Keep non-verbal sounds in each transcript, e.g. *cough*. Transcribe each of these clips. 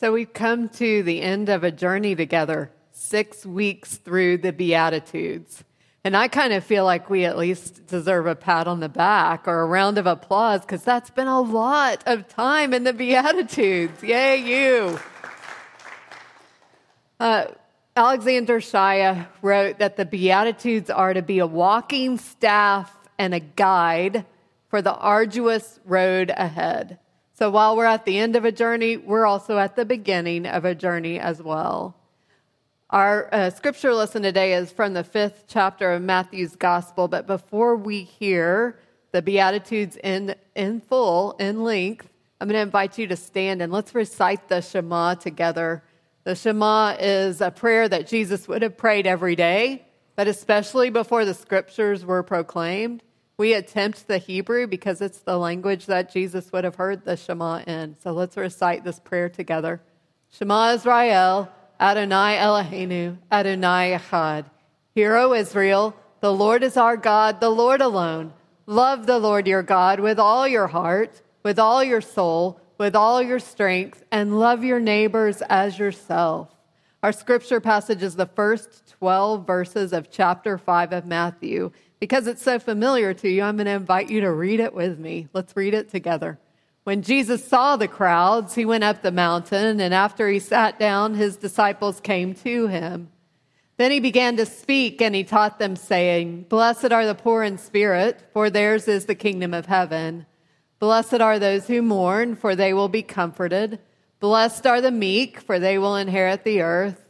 So we've come to the end of a journey together, six weeks through the Beatitudes. And I kind of feel like we at least deserve a pat on the back or a round of applause because that's been a lot of time in the Beatitudes. Yay, you. Uh, Alexander Shaia wrote that the Beatitudes are to be a walking staff and a guide for the arduous road ahead. So while we're at the end of a journey, we're also at the beginning of a journey as well. Our uh, scripture lesson today is from the fifth chapter of Matthew's gospel. But before we hear the Beatitudes in, in full, in length, I'm going to invite you to stand and let's recite the Shema together. The Shema is a prayer that Jesus would have prayed every day, but especially before the scriptures were proclaimed. We attempt the Hebrew because it's the language that Jesus would have heard the Shema in. So let's recite this prayer together. Shema Israel, Adonai Eloheinu, Adonai Echad. Hear, O Israel, the Lord is our God, the Lord alone. Love the Lord your God with all your heart, with all your soul, with all your strength, and love your neighbors as yourself. Our scripture passage is the first 12 verses of chapter 5 of Matthew. Because it's so familiar to you, I'm going to invite you to read it with me. Let's read it together. When Jesus saw the crowds, he went up the mountain, and after he sat down, his disciples came to him. Then he began to speak, and he taught them, saying, Blessed are the poor in spirit, for theirs is the kingdom of heaven. Blessed are those who mourn, for they will be comforted. Blessed are the meek, for they will inherit the earth.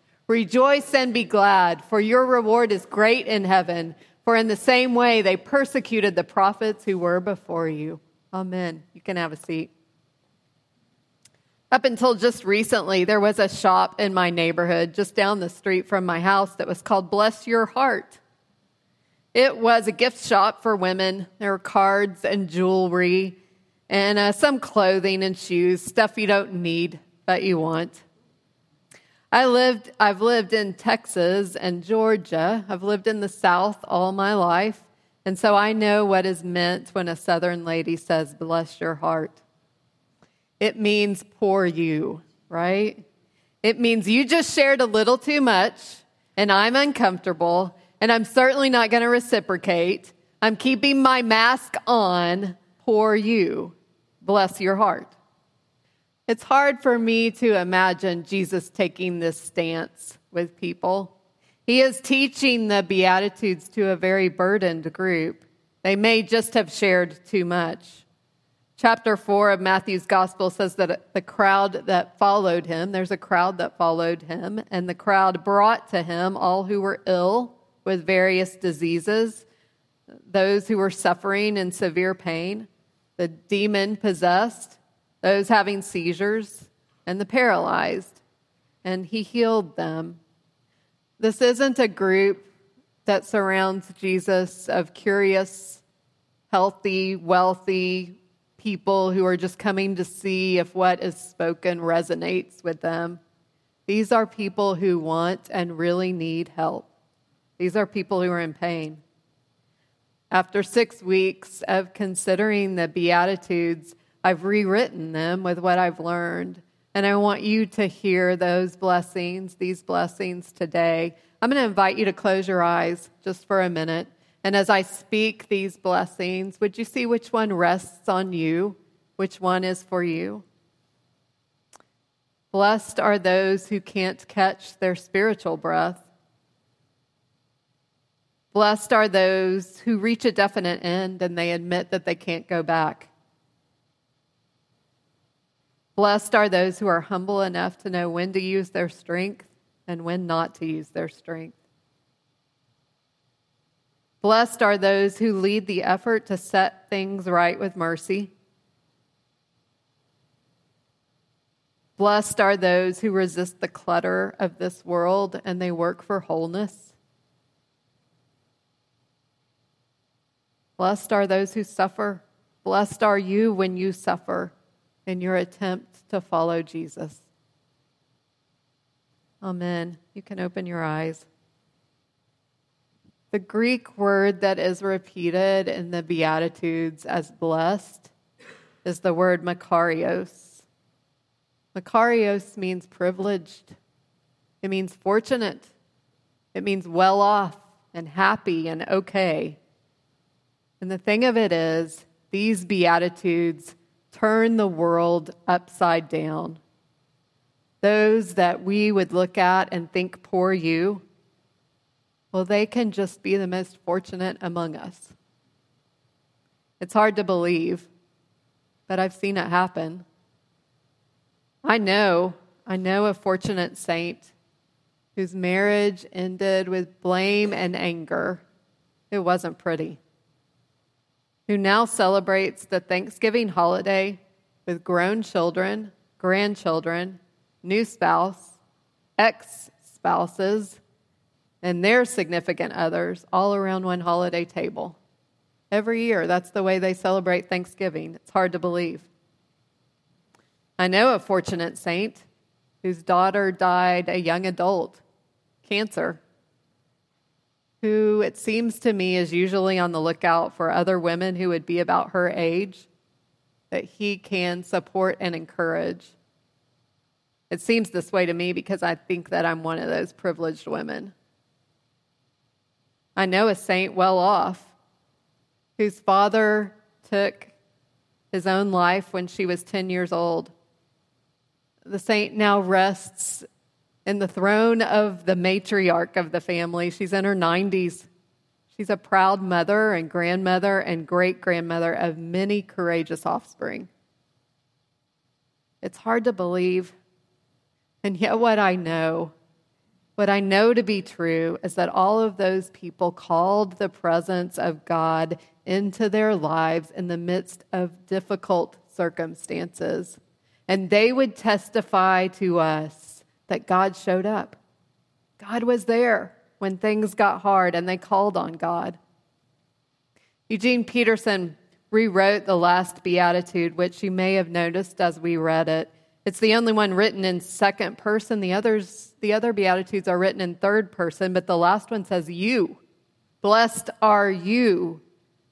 Rejoice and be glad, for your reward is great in heaven. For in the same way they persecuted the prophets who were before you. Amen. You can have a seat. Up until just recently, there was a shop in my neighborhood just down the street from my house that was called Bless Your Heart. It was a gift shop for women. There were cards and jewelry and uh, some clothing and shoes, stuff you don't need, but you want. I lived, I've lived in Texas and Georgia. I've lived in the South all my life. And so I know what is meant when a Southern lady says, bless your heart. It means poor you, right? It means you just shared a little too much and I'm uncomfortable and I'm certainly not going to reciprocate. I'm keeping my mask on. Poor you. Bless your heart. It's hard for me to imagine Jesus taking this stance with people. He is teaching the Beatitudes to a very burdened group. They may just have shared too much. Chapter 4 of Matthew's gospel says that the crowd that followed him, there's a crowd that followed him, and the crowd brought to him all who were ill with various diseases, those who were suffering in severe pain, the demon possessed, those having seizures, and the paralyzed, and he healed them. This isn't a group that surrounds Jesus of curious, healthy, wealthy people who are just coming to see if what is spoken resonates with them. These are people who want and really need help. These are people who are in pain. After six weeks of considering the Beatitudes, I've rewritten them with what I've learned. And I want you to hear those blessings, these blessings today. I'm going to invite you to close your eyes just for a minute. And as I speak these blessings, would you see which one rests on you? Which one is for you? Blessed are those who can't catch their spiritual breath. Blessed are those who reach a definite end and they admit that they can't go back. Blessed are those who are humble enough to know when to use their strength and when not to use their strength. Blessed are those who lead the effort to set things right with mercy. Blessed are those who resist the clutter of this world and they work for wholeness. Blessed are those who suffer. Blessed are you when you suffer in your attempt to follow Jesus. Amen. You can open your eyes. The Greek word that is repeated in the Beatitudes as blessed is the word makarios. Makarios means privileged, it means fortunate, it means well off and happy and okay. And the thing of it is, these Beatitudes turn the world upside down. Those that we would look at and think, poor you, well, they can just be the most fortunate among us. It's hard to believe, but I've seen it happen. I know, I know a fortunate saint whose marriage ended with blame and anger. It wasn't pretty. Who now celebrates the Thanksgiving holiday with grown children, grandchildren, new spouse, ex spouses, and their significant others all around one holiday table. Every year, that's the way they celebrate Thanksgiving. It's hard to believe. I know a fortunate saint whose daughter died a young adult, cancer, who it seems to me is usually on the lookout for other women who would be about her age that he can support and encourage. It seems this way to me because I think that I'm one of those privileged women. I know a saint well off whose father took his own life when she was 10 years old. The saint now rests in the throne of the matriarch of the family. She's in her 90s. She's a proud mother and grandmother and great grandmother of many courageous offspring. It's hard to believe. And yet, what I know what I know to be true is that all of those people called the presence of God into their lives in the midst of difficult circumstances. And they would testify to us that God showed up. God was there when things got hard and they called on God. Eugene Peterson rewrote the last beatitude, which you may have noticed as we read it. It's the only one written in second person. The others, the other beatitudes are written in third person, but the last one says you. Blessed are you.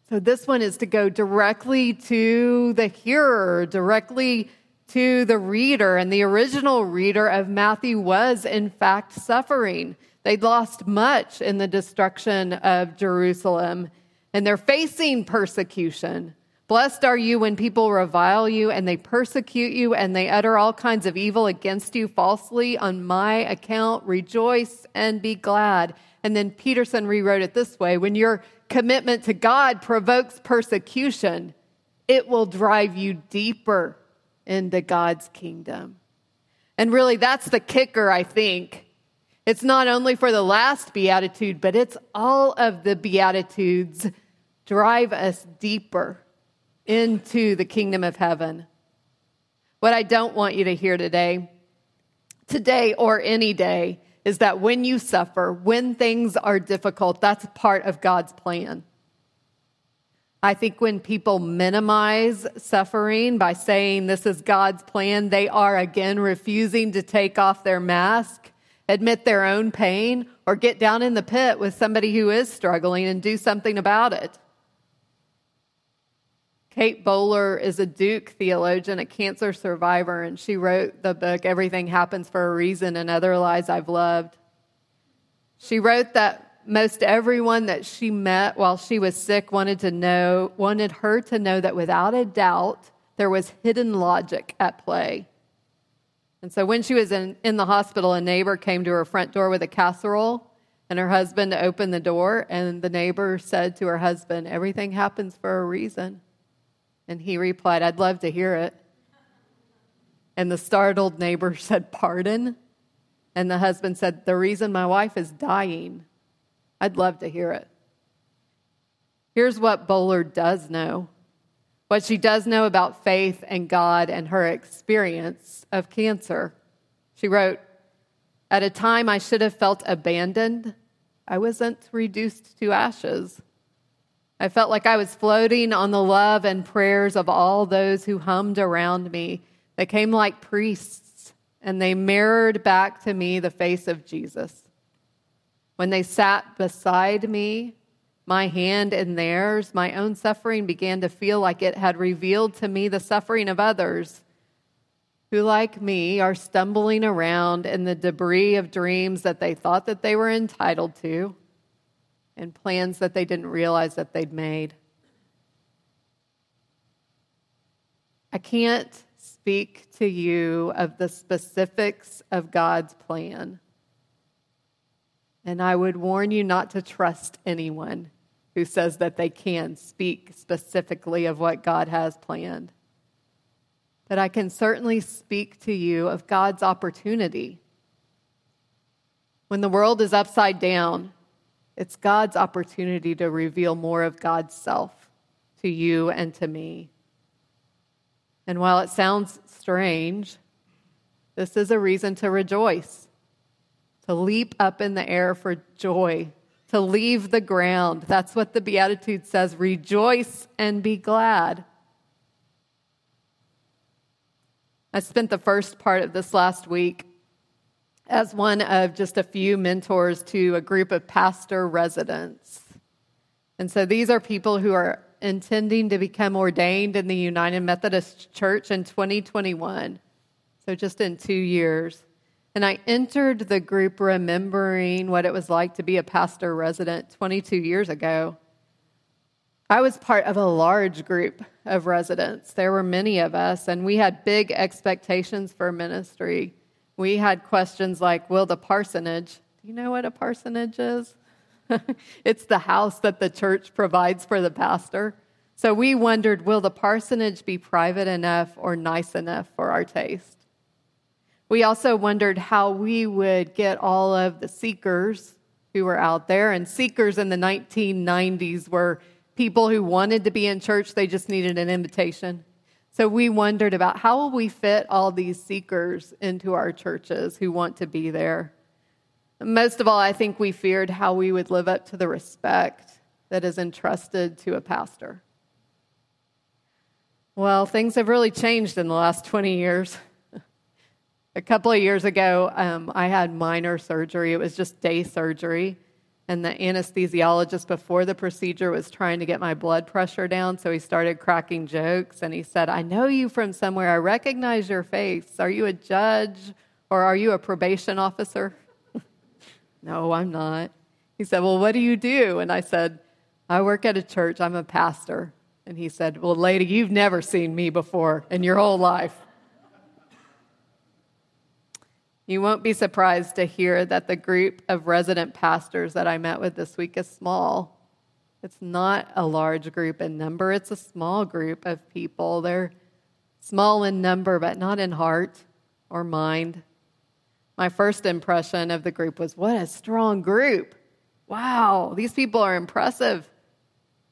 So this one is to go directly to the hearer, directly to the reader. And the original reader of Matthew was, in fact, suffering. They'd lost much in the destruction of Jerusalem, and they're facing persecution. Blessed are you when people revile you and they persecute you and they utter all kinds of evil against you falsely on my account. Rejoice and be glad. And then Peterson rewrote it this way when your commitment to God provokes persecution, it will drive you deeper into God's kingdom. And really, that's the kicker, I think. It's not only for the last beatitude, but it's all of the beatitudes drive us deeper into the kingdom of heaven. What I don't want you to hear today, today or any day, is that when you suffer, when things are difficult, that's part of God's plan. I think when people minimize suffering by saying this is God's plan, they are again refusing to take off their mask, admit their own pain, or get down in the pit with somebody who is struggling and do something about it. Kate Bowler is a Duke theologian, a cancer survivor, and she wrote the book Everything Happens for a Reason and Other Lies I've Loved. She wrote that most everyone that she met while she was sick wanted to know, wanted her to know that without a doubt there was hidden logic at play. And so when she was in, in the hospital, a neighbor came to her front door with a casserole, and her husband opened the door, and the neighbor said to her husband, Everything happens for a reason. And he replied, I'd love to hear it. And the startled neighbor *laughs* said, Pardon? And the husband said, The reason my wife is dying. I'd love to hear it. Here's what Bowler does know what she does know about faith and God and her experience of cancer. She wrote, At a time I should have felt abandoned, I wasn't reduced to ashes. I felt like I was floating on the love and prayers of all those who hummed around me. They came like priests, and they mirrored back to me the face of Jesus. When they sat beside me, my hand in theirs, my own suffering began to feel like it had revealed to me the suffering of others who, like me, are stumbling around in the debris of dreams that they thought that they were entitled to and plans that they didn't realize that they'd made. I can't speak to you of the specifics of God's plan. And I would warn you not to trust anyone who says that they can speak specifically of what God has planned. But I can certainly speak to you of God's opportunity. When the world is upside down, it's God's opportunity to reveal more of God's self to you and to me. And while it sounds strange, this is a reason to rejoice, to leap up in the air for joy, to leave the ground. That's what the Beatitude says rejoice and be glad. I spent the first part of this last week as one of just a few mentors to a group of pastor residents. And so these are people who are intending to become ordained in the United Methodist Church in 2021. So just in two years. And I entered the group remembering what it was like to be a pastor resident 22 years ago. I was part of a large group of residents. There were many of us, and we had big expectations for ministry we had questions like Will the parsonage, do you know what a parsonage is? *laughs* it's the house that the church provides for the pastor. So we wondered Will the parsonage be private enough or nice enough for our taste? We also wondered how we would get all of the seekers who were out there. And seekers in the 1990s were people who wanted to be in church, they just needed an invitation. So we wondered about how will we fit all these seekers into our churches who want to be there. Most of all, I think we feared how we would live up to the respect that is entrusted to a pastor. Well, things have really changed in the last 20 years. A couple of years ago, um, I had minor surgery. It was just day surgery. And the anesthesiologist before the procedure was trying to get my blood pressure down, so he started cracking jokes. And he said, I know you from somewhere. I recognize your face. Are you a judge or are you a probation officer? *laughs* no, I'm not. He said, Well, what do you do? And I said, I work at a church. I'm a pastor. And he said, Well, lady, you've never seen me before in your whole life. You won't be surprised to hear that the group of resident pastors that I met with this week is small. It's not a large group in number, it's a small group of people. They're small in number, but not in heart or mind. My first impression of the group was what a strong group. Wow, these people are impressive.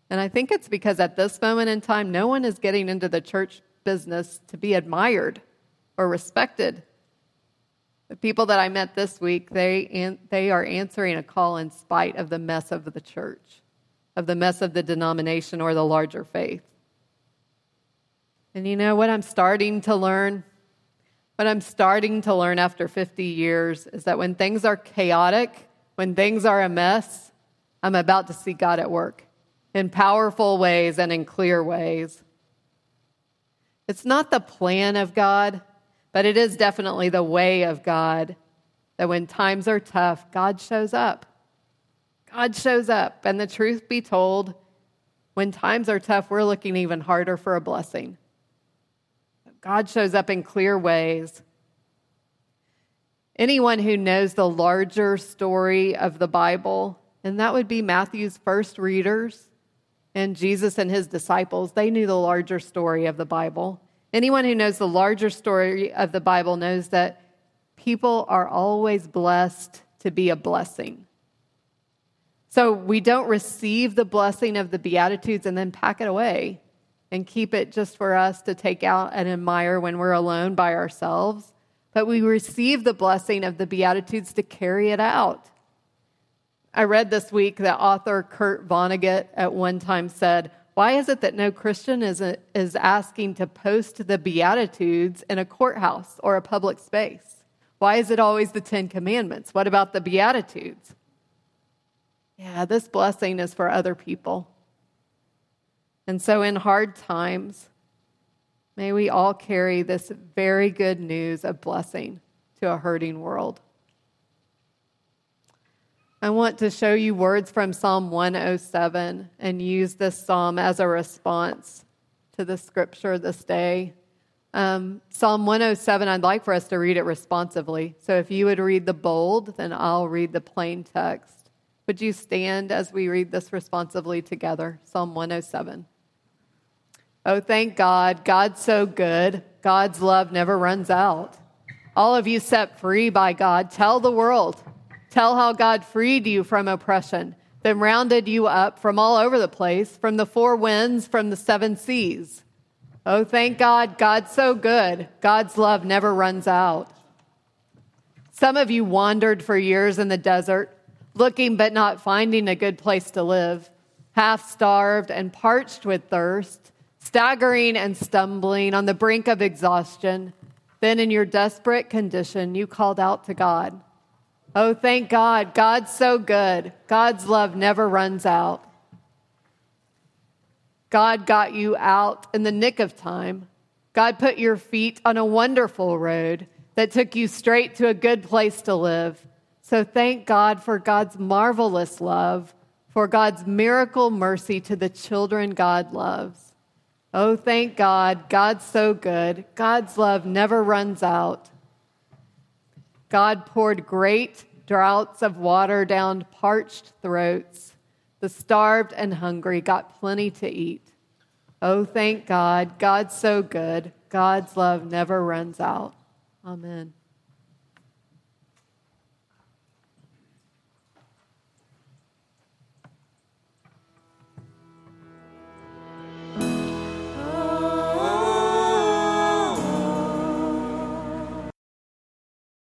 And I think it's because at this moment in time, no one is getting into the church business to be admired or respected. The people that I met this week, they, they are answering a call in spite of the mess of the church, of the mess of the denomination or the larger faith. And you know what I'm starting to learn? What I'm starting to learn after 50 years is that when things are chaotic, when things are a mess, I'm about to see God at work in powerful ways and in clear ways. It's not the plan of God, but it is definitely the way of God that when times are tough, God shows up. God shows up. And the truth be told, when times are tough, we're looking even harder for a blessing. God shows up in clear ways. Anyone who knows the larger story of the Bible, and that would be Matthew's first readers and Jesus and his disciples, they knew the larger story of the Bible. Anyone who knows the larger story of the Bible knows that people are always blessed to be a blessing. So we don't receive the blessing of the Beatitudes and then pack it away. and keep it just for us to take out and admire when we're alone by ourselves, but we receive the blessing of the Beatitudes to carry it out. I read this week that author Kurt Vonnegut at one time said, Why is it that no Christian is, a, is asking to post the Beatitudes in a courthouse or a public space? Why is it always the Ten Commandments? What about the Beatitudes? Yeah, this blessing is for other people. And so, in hard times, may we all carry this very good news of blessing to a hurting world. I want to show you words from Psalm 107 and use this psalm as a response to the scripture this day. Um, psalm 107, I'd like for us to read it responsively. So if you would read the bold, then I'll read the plain text. Would you stand as we read this responsively together? Psalm 107. Oh, thank God. God's so good. God's love never runs out. All of you set free by God, tell the world. Tell how God freed you from oppression, then rounded you up from all over the place, from the four winds, from the seven seas. Oh, thank God, God's so good. God's love never runs out. Some of you wandered for years in the desert, looking but not finding a good place to live, half starved and parched with thirst, staggering and stumbling on the brink of exhaustion. Then, in your desperate condition, you called out to God. Oh, thank God. God's so good. God's love never runs out. God got you out in the nick of time. God put your feet on a wonderful road that took you straight to a good place to live. So thank God for God's marvelous love, for God's miracle mercy to the children God loves. Oh, thank God. God's so good. God's love never runs out. God poured great draughts of water down parched throats. The starved and hungry got plenty to eat. Oh, thank God. God's so good. God's love never runs out. Amen.